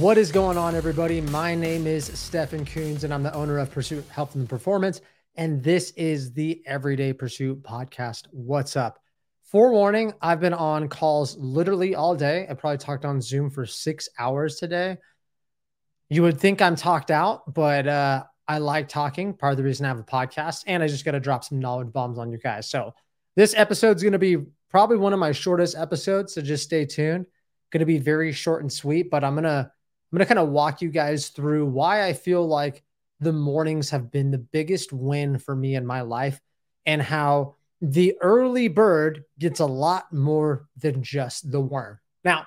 What is going on, everybody? My name is Stefan Coons, and I'm the owner of Pursuit Health and Performance. And this is the Everyday Pursuit podcast. What's up? Forewarning, I've been on calls literally all day. I probably talked on Zoom for six hours today. You would think I'm talked out, but uh, I like talking. Part of the reason I have a podcast, and I just got to drop some knowledge bombs on you guys. So this episode is going to be probably one of my shortest episodes. So just stay tuned. Going to be very short and sweet, but I'm gonna I'm gonna kind of walk you guys through why I feel like the mornings have been the biggest win for me in my life, and how the early bird gets a lot more than just the worm. Now,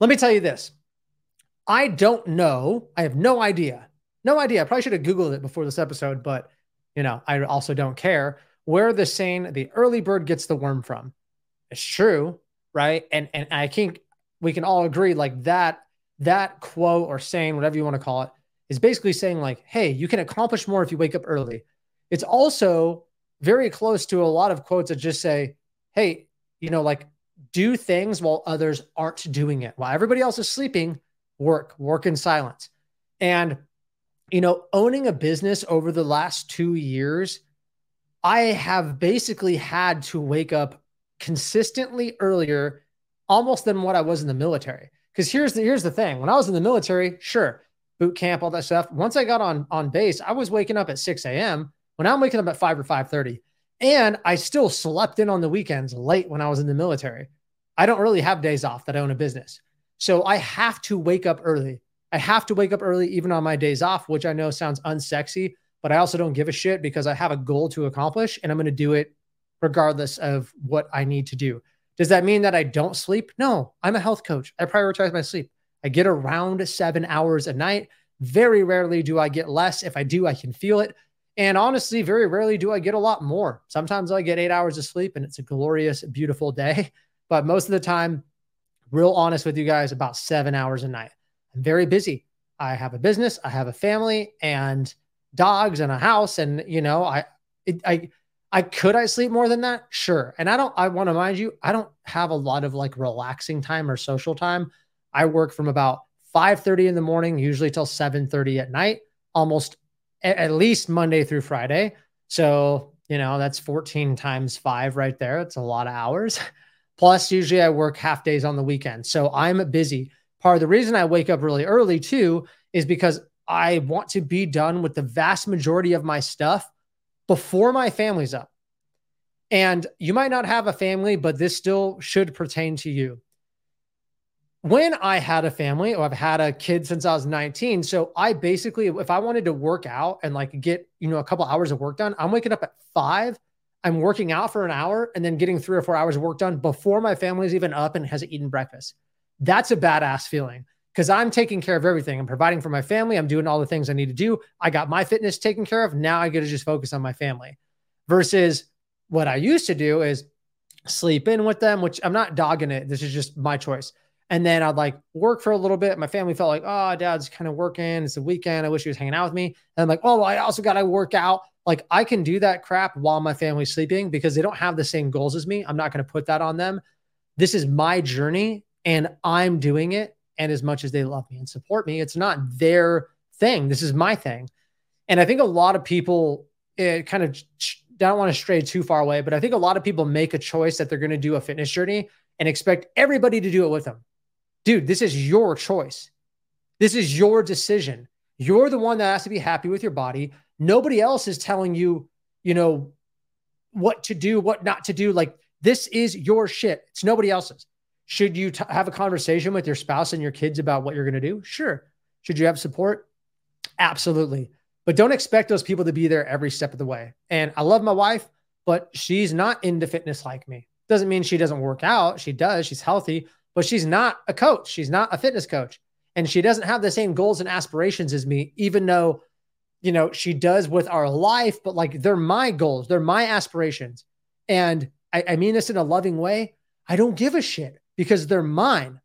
let me tell you this. I don't know. I have no idea. No idea. I probably should have Googled it before this episode, but you know, I also don't care where the saying the early bird gets the worm from. It's true, right? And and I think we can all agree like that that quote or saying whatever you want to call it is basically saying like, hey, you can accomplish more if you wake up early. It's also very close to a lot of quotes that just say, hey, you know, like do things while others aren't doing it. While everybody else is sleeping, work, work in silence. And you know, owning a business over the last 2 years I have basically had to wake up consistently earlier almost than what I was in the military. Because here's the here's the thing. When I was in the military, sure, boot camp, all that stuff. Once I got on on base, I was waking up at 6 a.m. When I'm waking up at 5 or 5:30. And I still slept in on the weekends late when I was in the military. I don't really have days off that I own a business. So I have to wake up early. I have to wake up early even on my days off, which I know sounds unsexy, but I also don't give a shit because I have a goal to accomplish and I'm going to do it regardless of what I need to do. Does that mean that I don't sleep? No, I'm a health coach. I prioritize my sleep. I get around seven hours a night. Very rarely do I get less. If I do, I can feel it. And honestly, very rarely do I get a lot more. Sometimes I get eight hours of sleep and it's a glorious, beautiful day. But most of the time, real honest with you guys, about seven hours a night. I'm very busy. I have a business, I have a family, and dogs and a house and you know i it, i i could i sleep more than that? Sure. And i don't i want to mind you i don't have a lot of like relaxing time or social time. I work from about 5:30 in the morning usually till 7:30 at night almost at, least monday through friday. So you know that's 14 times 5 right there. It's a lot of hours. Plus usually i work half days on the weekend. So i'm busy. Part of the reason i wake up really early too is because I want to be done with the vast majority of my stuff before my family's up. And you might not have a family, but this still should pertain to you. When I had a family, or I've had a kid since I was 19. So I basically, if I wanted to work out and like get, you know, a couple hours of work done, I'm waking up at five. I'm working out for an hour and then getting three or four hours of work done before my family's even up and has eaten breakfast. That's a badass feeling because I'm taking care of everything. I'm providing for my family. I'm doing all the things I need to do. I got my fitness taken care of. Now I get to just focus on my family versus what I used to do is sleep in with them, which I'm not dogging it. This is just my choice. And then I'd like work for a little bit. My family felt like, oh, dad's kind of working. It's a weekend. I wish he was hanging out with me. And I'm like, oh, I also got to work out. Like I can do that crap while my family's sleeping because they don't have the same goals as me. I'm not going to put that on them. This is my journey and I'm doing it and as much as they love me and support me, it's not their thing. This is my thing. And I think a lot of people it kind of don't want to stray too far away, but I think a lot of people make a choice that they're going to do a fitness journey and expect everybody to do it with them. Dude, this is your choice. This is your decision. You're the one that has to be happy with your body. Nobody else is telling you, you know, what to do, what not to do. Like, this is your shit. It's nobody else's. Should you t- have a conversation with your spouse and your kids about what you're going to do? Sure. Should you have support? Absolutely. But don't expect those people to be there every step of the way. And I love my wife, but she's not into fitness like me. Doesn't mean she doesn't work out. She does. She's healthy, but she's not a coach. She's not a fitness coach. And she doesn't have the same goals and aspirations as me, even though, you know, she does with our life, but like they're my goals, they're my aspirations. And I, I mean this in a loving way. I don't give a shit because they're mine.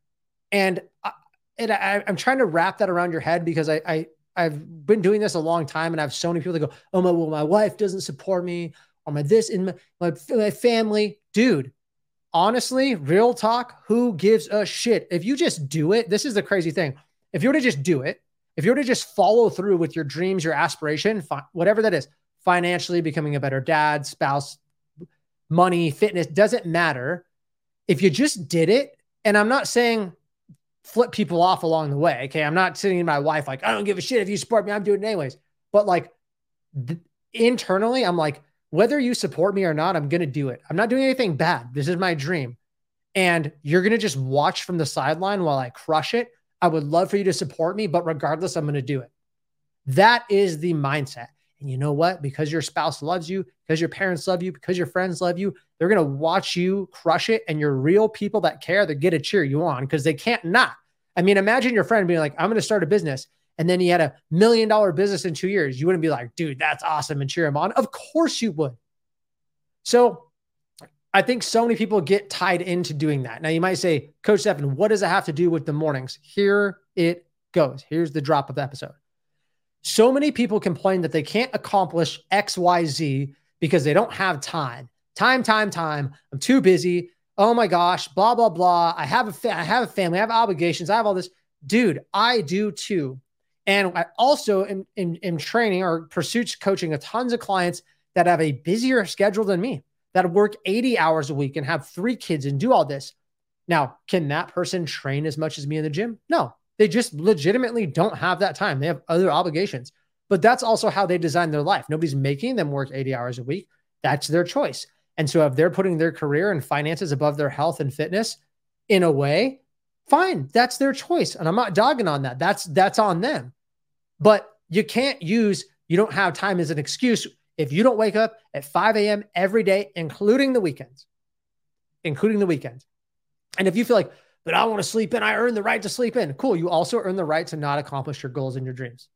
And I, and I, am trying to wrap that around your head because I, I I've been doing this a long time and I have so many people that go, oh my, well, my wife doesn't support me or my this in my, my, my family, dude. Honestly, real talk, who gives a shit? If you just do it, this is the crazy thing. if you were to just do it, if you were to just follow through with your dreams, your aspiration, whatever that is, financially becoming a better dad, spouse, money, fitness, doesn't matter. If you just did it, and I'm not saying flip people off along the way. Okay. I'm not sitting in my wife like, I don't give a shit if you support me. I'm doing it anyways. But like th- internally, I'm like, whether you support me or not, I'm going to do it. I'm not doing anything bad. This is my dream. And you're going to just watch from the sideline while I crush it. I would love for you to support me, but regardless, I'm going to do it. That is the mindset. And you know what? Because your spouse loves you, because your parents love you, because your friends love you, they're going to watch you crush it. And you're real people that care, get to cheer you on because they can't not. I mean, imagine your friend being like, I'm going to start a business. And then he had a million dollar business in two years. You wouldn't be like, dude, that's awesome and cheer him on. Of course you would. So I think so many people get tied into doing that. Now you might say, Coach Stefan, what does it have to do with the mornings? Here it goes. Here's the drop of the episode. So many people complain that they can't accomplish XYZ because they don't have time. Time, time, time. I'm too busy. Oh my gosh, blah, blah, blah. I have a fa- I have a family, I have obligations, I have all this. Dude, I do too. And I also am in, in training or pursuits coaching a tons of clients that have a busier schedule than me, that work 80 hours a week and have three kids and do all this. Now, can that person train as much as me in the gym? No, they just legitimately don't have that time. They have other obligations. But that's also how they design their life. Nobody's making them work 80 hours a week. That's their choice. And so if they're putting their career and finances above their health and fitness in a way, fine, that's their choice. And I'm not dogging on that. That's that's on them. But you can't use you don't have time as an excuse if you don't wake up at 5 a.m. every day, including the weekends. Including the weekends. And if you feel like, but I want to sleep in. I earn the right to sleep in. Cool. You also earn the right to not accomplish your goals and your dreams.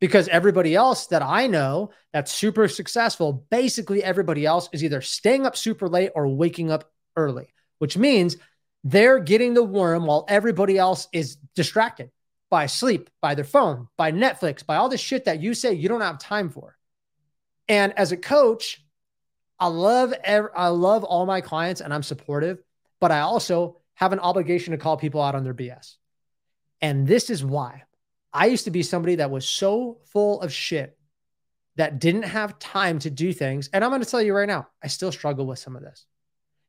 Because everybody else that I know that's super successful, basically everybody else is either staying up super late or waking up early, which means they're getting the worm while everybody else is distracted by sleep, by their phone, by Netflix, by all the shit that you say you don't have time for. And as a coach, I love I love all my clients and I'm supportive, but I also have an obligation to call people out on their BS. And this is why I used to be somebody that was so full of shit that didn't have time to do things. And I'm going to tell you right now, I still struggle with some of this.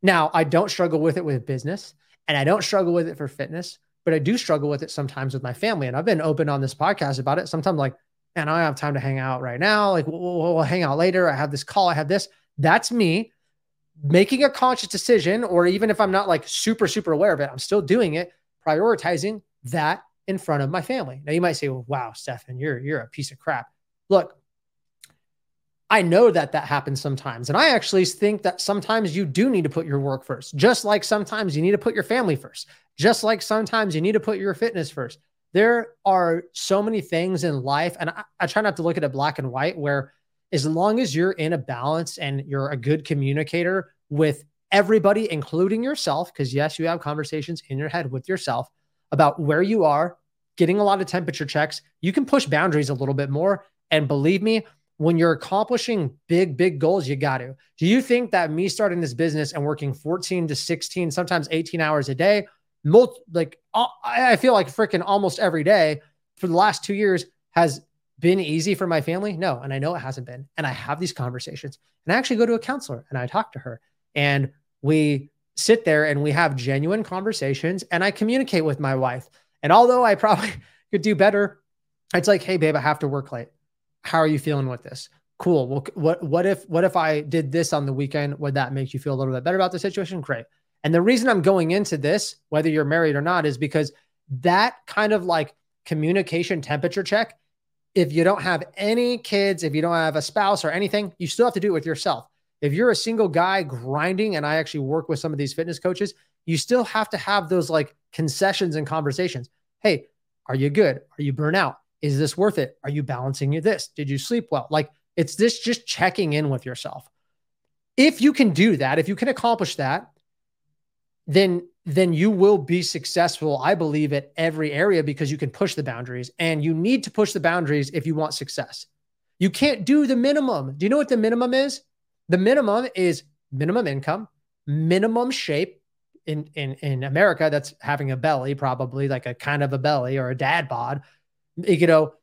Now, I don't struggle with it with business and I don't struggle with it for fitness, but I do struggle with it sometimes with my family. And I've been open on this podcast about it. Sometimes, like, and I don't have time to hang out right now. Like, we'll, we'll, we'll hang out later. I have this call, I have this. That's me making a conscious decision, or even if I'm not like super, super aware of it, I'm still doing it, prioritizing that in front of my family. Now you might say, well, wow, Stefan, you're you're a piece of crap. Look, I know that that happens sometimes. And I actually think that sometimes you do need to put your work first, just like sometimes you need to put your family first, just like sometimes you need to put your fitness first. There are so many things in life, and I, I try not to look at it black and white, where as long as you're in a balance and you're a good communicator with everybody, including yourself, because yes, you have conversations in your head with yourself about where you are, getting a lot of temperature checks, you can push boundaries a little bit more. And believe me, when you're accomplishing big, big goals, you got to. Do you think that me starting this business and working 14 to 16, sometimes 18 hours a day, most, like I feel like freaking almost every day for the last two years has been easy for my family? No. And I know it hasn't been. And I have these conversations and I actually go to a counselor and I talk to her and we sit there and we have genuine conversations and I communicate with my wife. And although I probably could do better, it's like, hey, babe, I have to work late. How are you feeling with this? Cool. Well, what what if what if I did this on the weekend? Would that make you feel a little bit better about the situation? Great. And the reason I'm going into this, whether you're married or not, is because that kind of like communication temperature check if you don't have any kids, if you don't have a spouse or anything, you still have to do it with yourself. If you're a single guy grinding, and I actually work with some of these fitness coaches, you still have to have those like concessions and conversations. Hey, are you good? Are you burnt out? Is this worth it? Are you balancing this? Did you sleep well? Like it's this just checking in with yourself. If you can do that, if you can accomplish that, then then you will be successful, I believe, at every area because you can push the boundaries and you need to push the boundaries if you want success. You can't do the minimum. Do you know what the minimum is? The minimum is minimum income, minimum shape, in in in America that's having a belly, probably like a kind of a belly or a dad bod. You know,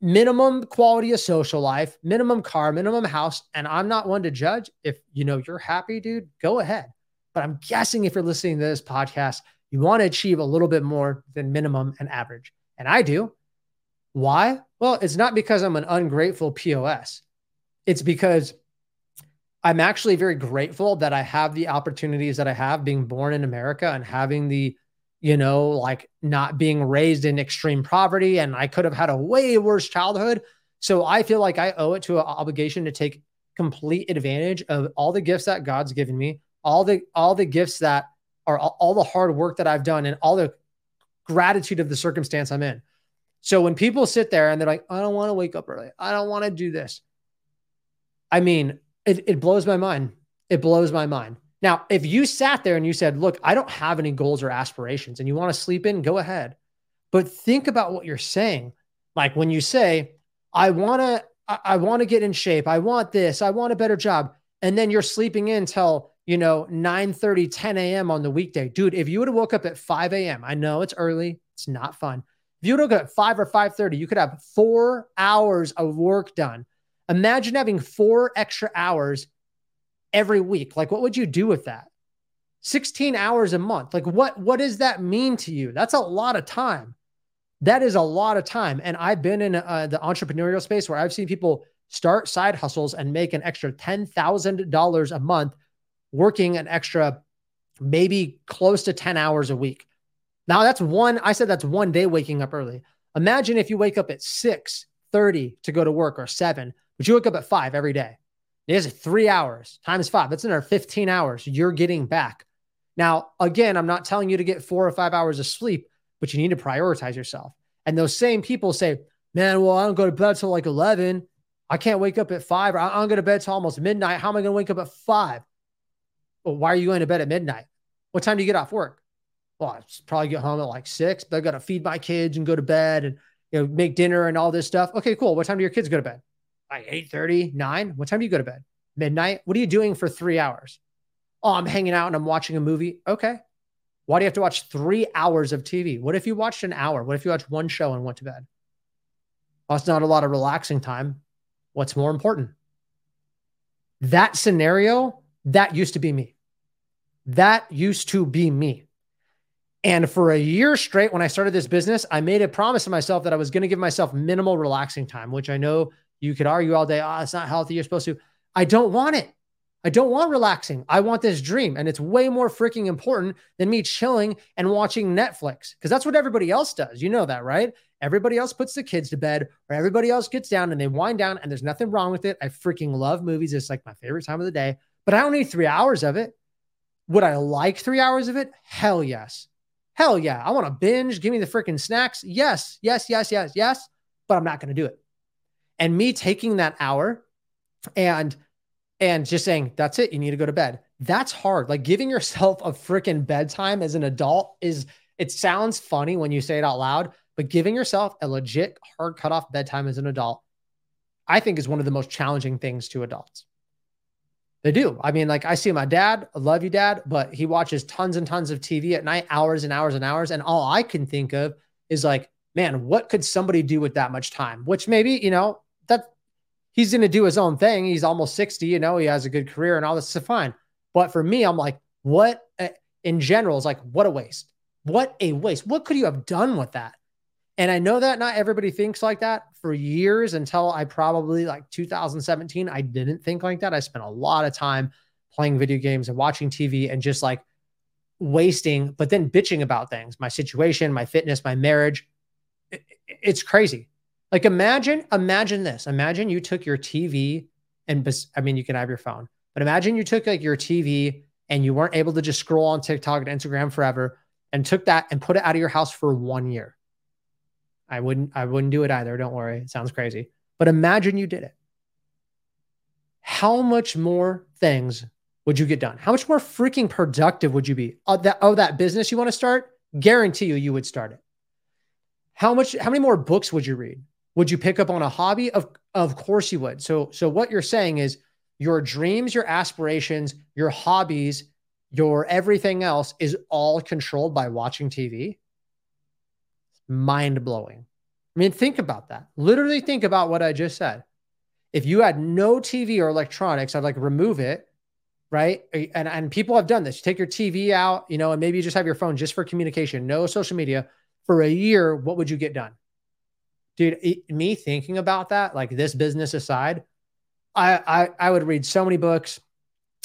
minimum quality of social life, minimum car, minimum house. And I'm not one to judge. If you know you're happy, dude, go ahead. But I'm guessing if you're listening to this podcast, you want to achieve a little bit more than minimum and average. And I do. Why? Well, it's not because I'm an ungrateful POS. It's because I'm actually very grateful that I have the opportunities that I have being born in America and having the you know, like not being raised in extreme poverty. And I could have had a way worse childhood. So I feel like I owe it to an obligation to take complete advantage of all the gifts that God's given me, all the all the gifts that are all the hard work that I've done and all the gratitude of the circumstance I'm in. So when people sit there and they're like, I don't want to wake up early. I don't want to do this. I mean, it, it blows my mind. It blows my mind. Now, if you sat there and you said, Look, I don't have any goals or aspirations and you want to sleep in, go ahead. But think about what you're saying. Like when you say, I want to, I, I want to get in shape. I want this. I want a better job. And then you're sleeping in till, you know, 9 30, 10 a.m. on the weekday. Dude, if you would have woke up at 5 a.m., I know it's early, it's not fun. If you would have woke up at 5 or 5 30, you could have four hours of work done. Imagine having four extra hours every week. Like, what would you do with that? 16 hours a month. Like, what, what does that mean to you? That's a lot of time. That is a lot of time. And I've been in uh, the entrepreneurial space where I've seen people start side hustles and make an extra $10,000 a month working an extra maybe close to 10 hours a week. Now that's one, I said that's one day waking up early. Imagine if you wake up at 6 30 to go to work or seven, but you wake up at five every day. There's three hours times five. That's another 15 hours you're getting back. Now, again, I'm not telling you to get four or five hours of sleep, but you need to prioritize yourself. And those same people say, man, well, I don't go to bed till like 11. I can't wake up at five. I don't go to bed till almost midnight. How am I going to wake up at five? Well, why are you going to bed at midnight? What time do you get off work? Well, I probably get home at like six, but I got to feed my kids and go to bed and you know make dinner and all this stuff. Okay, cool. What time do your kids go to bed? like 8 30, 9. What time do you go to bed? Midnight. What are you doing for three hours? Oh, I'm hanging out and I'm watching a movie. Okay. Why do you have to watch three hours of TV? What if you watched an hour? What if you watched one show and went to bed? Well, it's not a lot of relaxing time. What's more important? That scenario, that used to be me. That used to be me. And for a year straight, when I started this business, I made a promise to myself that I was going to give myself minimal relaxing time, which I know you could argue all day, oh, it's not healthy. You're supposed to. I don't want it. I don't want relaxing. I want this dream. And it's way more freaking important than me chilling and watching Netflix because that's what everybody else does. You know that, right? Everybody else puts the kids to bed or everybody else gets down and they wind down and there's nothing wrong with it. I freaking love movies. It's like my favorite time of the day, but I don't need three hours of it. Would I like three hours of it? Hell yes. Hell yeah. I want to binge. Give me the freaking snacks. Yes, yes, yes, yes, yes. But I'm not going to do it. And me taking that hour and and just saying, that's it, you need to go to bed. That's hard. Like giving yourself a freaking bedtime as an adult is it sounds funny when you say it out loud, but giving yourself a legit hard cutoff bedtime as an adult, I think is one of the most challenging things to adults. They do. I mean, like I see my dad, I love you, dad, but he watches tons and tons of TV at night, hours and hours and hours. And all I can think of is like, man, what could somebody do with that much time? Which maybe, you know, that he's going to do his own thing. He's almost 60, you know, he has a good career and all this is fine. But for me, I'm like, what uh, in general is like, what a waste. What a waste. What could you have done with that? And I know that not everybody thinks like that for years until I probably like 2017. I didn't think like that. I spent a lot of time playing video games and watching TV and just like wasting, but then bitching about things my situation, my fitness, my marriage. It's crazy. Like imagine, imagine this. Imagine you took your TV and I mean you can have your phone, but imagine you took like your TV and you weren't able to just scroll on TikTok and Instagram forever and took that and put it out of your house for one year. I wouldn't I wouldn't do it either. Don't worry. It sounds crazy. But imagine you did it. How much more things would you get done? How much more freaking productive would you be? Uh, oh, that, that business you want to start? Guarantee you, you would start it. How much? How many more books would you read? Would you pick up on a hobby? Of of course you would. So so what you're saying is your dreams, your aspirations, your hobbies, your everything else is all controlled by watching TV, mind blowing. I mean, think about that. Literally think about what I just said. If you had no TV or electronics, I'd like remove it, right? And and people have done this. You take your TV out, you know, and maybe you just have your phone just for communication, no social media for a year. What would you get done? Dude, it, me thinking about that, like this business aside, I, I I would read so many books.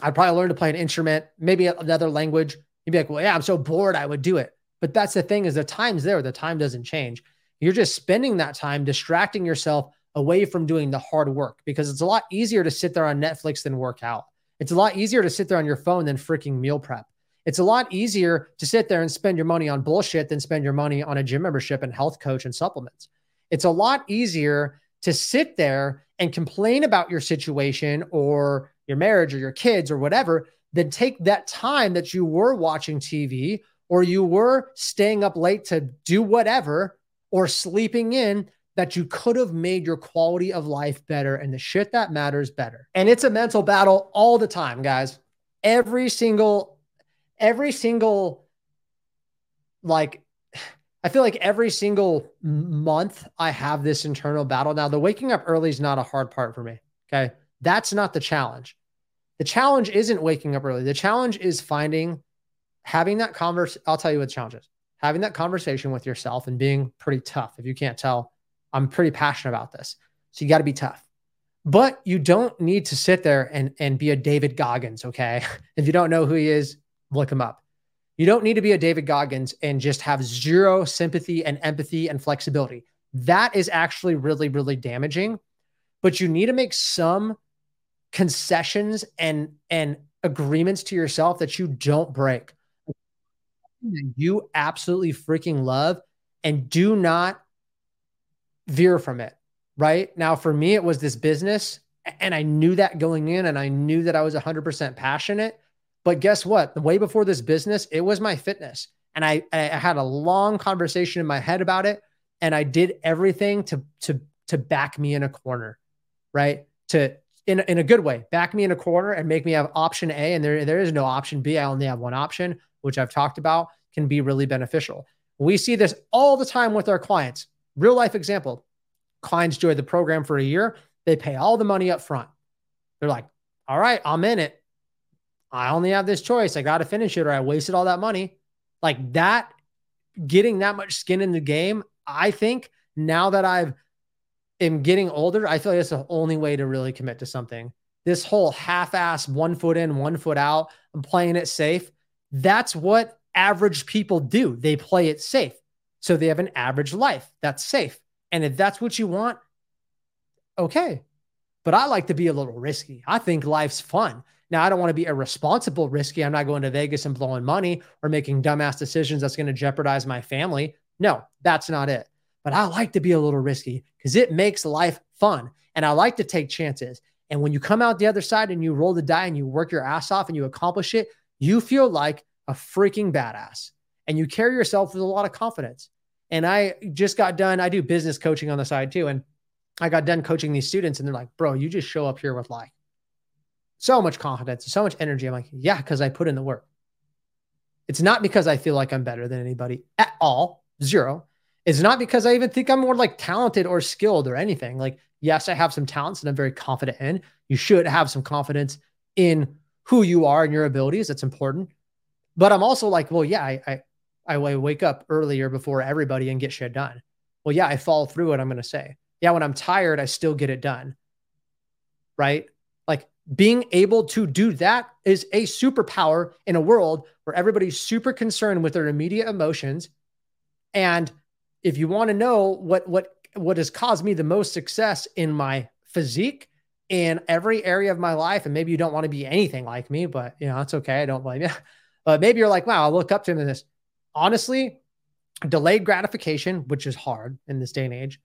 I'd probably learn to play an instrument, maybe another language. You'd be like, well, yeah, I'm so bored, I would do it. But that's the thing is the time's there. The time doesn't change. You're just spending that time distracting yourself away from doing the hard work because it's a lot easier to sit there on Netflix than work out. It's a lot easier to sit there on your phone than freaking meal prep. It's a lot easier to sit there and spend your money on bullshit than spend your money on a gym membership and health coach and supplements. It's a lot easier to sit there and complain about your situation or your marriage or your kids or whatever than take that time that you were watching TV or you were staying up late to do whatever or sleeping in that you could have made your quality of life better and the shit that matters better. And it's a mental battle all the time, guys. Every single, every single, like, I feel like every single month I have this internal battle. Now, the waking up early is not a hard part for me. Okay. That's not the challenge. The challenge isn't waking up early. The challenge is finding, having that converse. I'll tell you what the challenge is having that conversation with yourself and being pretty tough. If you can't tell, I'm pretty passionate about this. So you got to be tough. But you don't need to sit there and, and be a David Goggins, okay? if you don't know who he is, look him up. You don't need to be a David Goggins and just have zero sympathy and empathy and flexibility. That is actually really, really damaging. But you need to make some concessions and and agreements to yourself that you don't break that you absolutely freaking love and do not veer from it. Right now, for me, it was this business, and I knew that going in, and I knew that I was 100% passionate. But guess what? The way before this business, it was my fitness. And I, I had a long conversation in my head about it. And I did everything to, to, to back me in a corner, right? To, in, in a good way, back me in a corner and make me have option A. And there, there is no option B. I only have one option which I've talked about, can be really beneficial. We see this all the time with our clients. Real life example clients join the program for a year, they pay all the money up front. They're like, all right, I'm in it. I only have this choice. I got to finish it or I wasted all that money. Like that, getting that much skin in the game, I think now that I've am getting older, I feel like it's the only way to really commit to something. This whole half-ass one foot in, one foot out, I'm playing it safe. That's what average people do. They play it safe. So they have an average life that's safe. And if that's what you want, okay. But I like to be a little risky. I think life's fun. Now, I don't want to be irresponsible risky. I'm not going to Vegas and blowing money or making dumbass decisions that's going to jeopardize my family. No, that's not it. But I like to be a little risky because it makes life fun. And I like to take chances. And when you come out the other side and you roll the die and you work your ass off and you accomplish it, you feel like a freaking badass and you carry yourself with a lot of confidence. And I just got done, I do business coaching on the side too. And I got done coaching these students and they're like, bro, you just show up here with like so much confidence, so much energy. I'm like, yeah, because I put in the work. It's not because I feel like I'm better than anybody at all, zero. It's not because I even think I'm more like talented or skilled or anything. Like, yes, I have some talents that I'm very confident in. You should have some confidence in who you are and your abilities. That's important. But I'm also like, well, yeah, I, I, I wake up earlier before everybody and get shit done. Well, yeah, I follow through what I'm going to say. Yeah, when I'm tired, I still get it done. Right? Like being able to do that is a superpower in a world where everybody's super concerned with their immediate emotions. And if you want to know what what what has caused me the most success in my physique in every area of my life. And maybe you don't want to be anything like me, but you know, that's okay. I don't blame you. But maybe you're like, wow, I'll look up to him in this. Honestly, delayed gratification, which is hard in this day and age,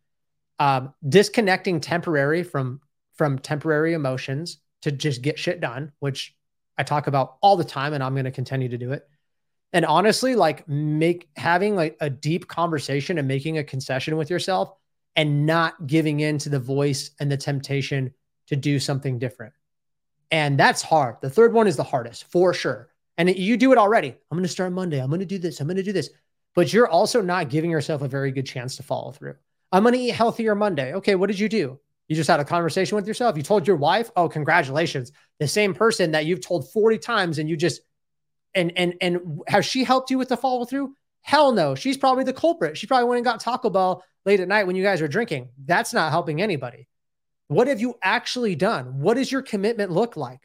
um, disconnecting temporary from from temporary emotions to just get shit done, which I talk about all the time, and I'm going to continue to do it. And honestly, like make having like a deep conversation and making a concession with yourself and not giving in to the voice and the temptation to do something different. And that's hard. The third one is the hardest for sure. And you do it already. I'm going to start Monday. I'm going to do this. I'm going to do this. But you're also not giving yourself a very good chance to follow through. I'm going to eat healthier Monday. Okay, what did you do? You just had a conversation with yourself. You told your wife, "Oh, congratulations." The same person that you've told 40 times and you just and and and has she helped you with the follow through? Hell no. She's probably the culprit. She probably went and got Taco Bell late at night when you guys are drinking. That's not helping anybody. What have you actually done? What does your commitment look like?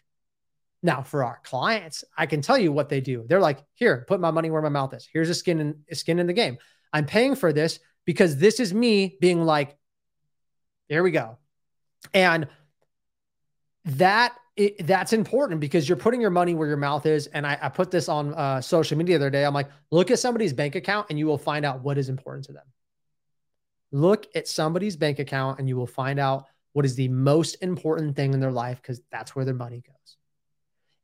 Now, for our clients, I can tell you what they do. They're like, here, put my money where my mouth is. Here's a skin in a skin in the game. I'm paying for this because this is me being like, there we go. And that it, that's important because you're putting your money where your mouth is. And I, I put this on uh, social media the other day. I'm like, look at somebody's bank account and you will find out what is important to them. Look at somebody's bank account and you will find out what is the most important thing in their life because that's where their money goes.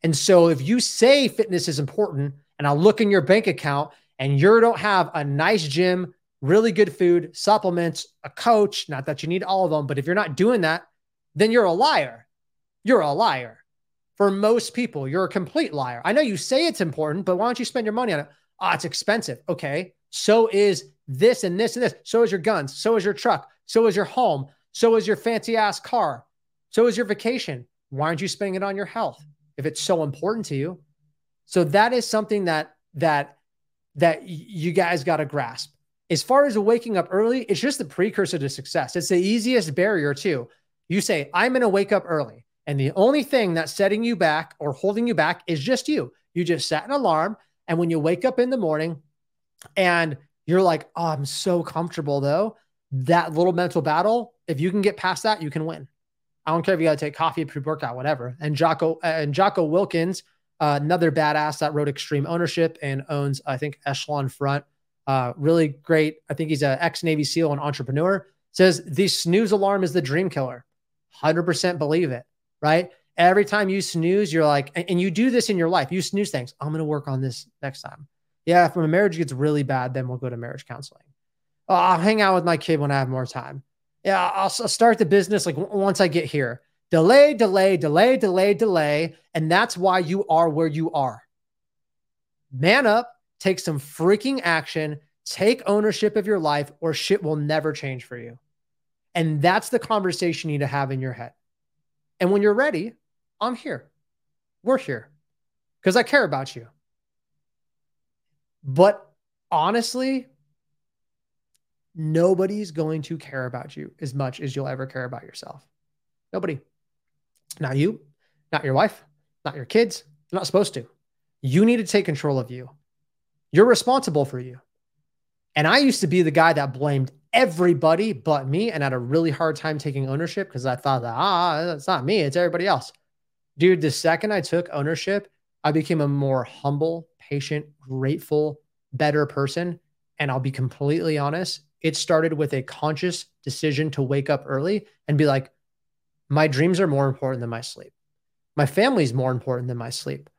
And so if you say fitness is important and I look in your bank account and you don't have a nice gym, really good food, supplements, a coach, not that you need all of them, but if you're not doing that, then you're a liar. You're a liar. For most people, you're a complete liar. I know you say it's important, but why don't you spend your money on it? Ah, oh, it's expensive. Okay. So is this and this and this. So is your guns. So is your truck. So is your home. So is your fancy ass car. So is your vacation. Why aren't you spending it on your health if it's so important to you? So that is something that that that you guys got to grasp. As far as waking up early, it's just the precursor to success. It's the easiest barrier too. You say, I'm going to wake up early. And the only thing that's setting you back or holding you back is just you. You just set an alarm. And when you wake up in the morning and you're like, oh, I'm so comfortable though, that little mental battle, if you can get past that, you can win. I don't care if you got to take coffee, pre workout, whatever. And Jocko, uh, and Jocko Willink, uh, another badass that wrote Extreme Ownership and owns, I think, Echelon Front. Uh, really great. I think he's an ex Navy SEAL and entrepreneur. Says the snooze alarm is the dream killer. 100% believe it, right? Every time you snooze, you're like, and, you do this in your life, you snooze things. I'm going to work on this next time. Yeah, if my marriage gets really bad, then we'll go to marriage counseling. Oh, I'll hang out with my kid when I have more time. Yeah, I'll, I'll start the business like w- once I get here. Delay, delay, delay, delay, delay. And that's why you are where you are. Man up, take some freaking action, take ownership of your life, or shit will never change for you. And that's the conversation you need to have in your head. And when you're ready, I'm here. We're here because I care about you. But honestly, nobody's going to care about you as much as you'll ever care about yourself. Nobody. Not you, not your wife, not your kids. You're not supposed to. You need to take control of you. You're responsible for you. And I used to be the guy that blamed everybody but me and had a really hard time taking ownership because I thought that, ah, it's not me, it's everybody else. Dude, the second I took ownership, I became a more humble, patient, grateful, better person. And I'll be completely honest, it started with a conscious decision to wake up early and be like, my dreams are more important than my sleep. My family is more important than my sleep.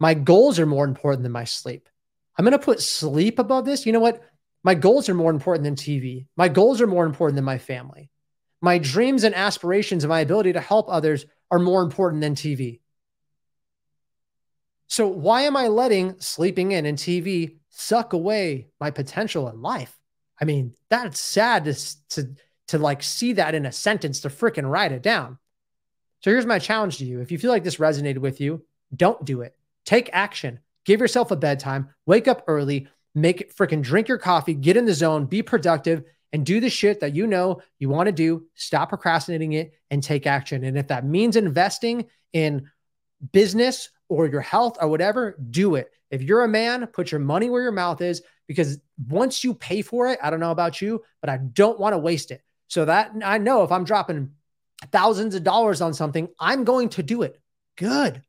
My goals are more important than my sleep. I'm going to put sleep above this. You know what? My goals are more important than TV. My goals are more important than my family. My dreams and aspirations and my ability to help others are more important than TV. So, why am I letting sleeping in and TV suck away my potential in life? I mean, that's sad to, to, to like see that in a sentence to freaking write it down. So, here's my challenge to you. If you feel like this resonated with you, don't do it. Take action. Give yourself a bedtime, wake up early, make it freaking drink your coffee, get in the zone, be productive, and do the shit that you know you want to do. Stop procrastinating it and take action. And if that means investing in business or your health or whatever, do it. If you're a man, put your money where your mouth is because once you pay for it, I don't know about you, but I don't want to waste it. So that I know if I'm dropping thousands of dollars on something, I'm going to do it. Good.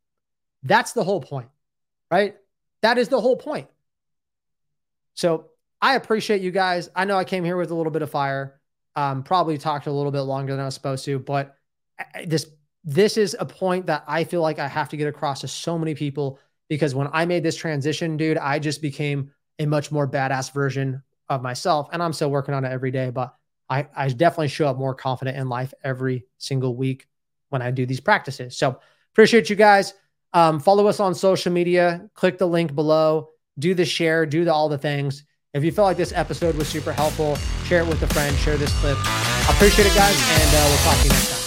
That's the whole point, right? That is the whole point. So I appreciate you guys. I know I came here with a little bit of fire. Um, probably talked a little bit longer than I was supposed to, but this this is a point that I feel like I have to get across to so many people because when I made this transition, dude, I just became a much more badass version of myself, and I'm still working on it every day. But I, I definitely show up more confident in life every single week when I do these practices. So appreciate you guys. Um, follow us on social media. Click the link below. Do the share. Do the, all the things. If you felt like this episode was super helpful, share it with a friend. Share this clip. I appreciate it, guys, and uh, we'll talk to you next time.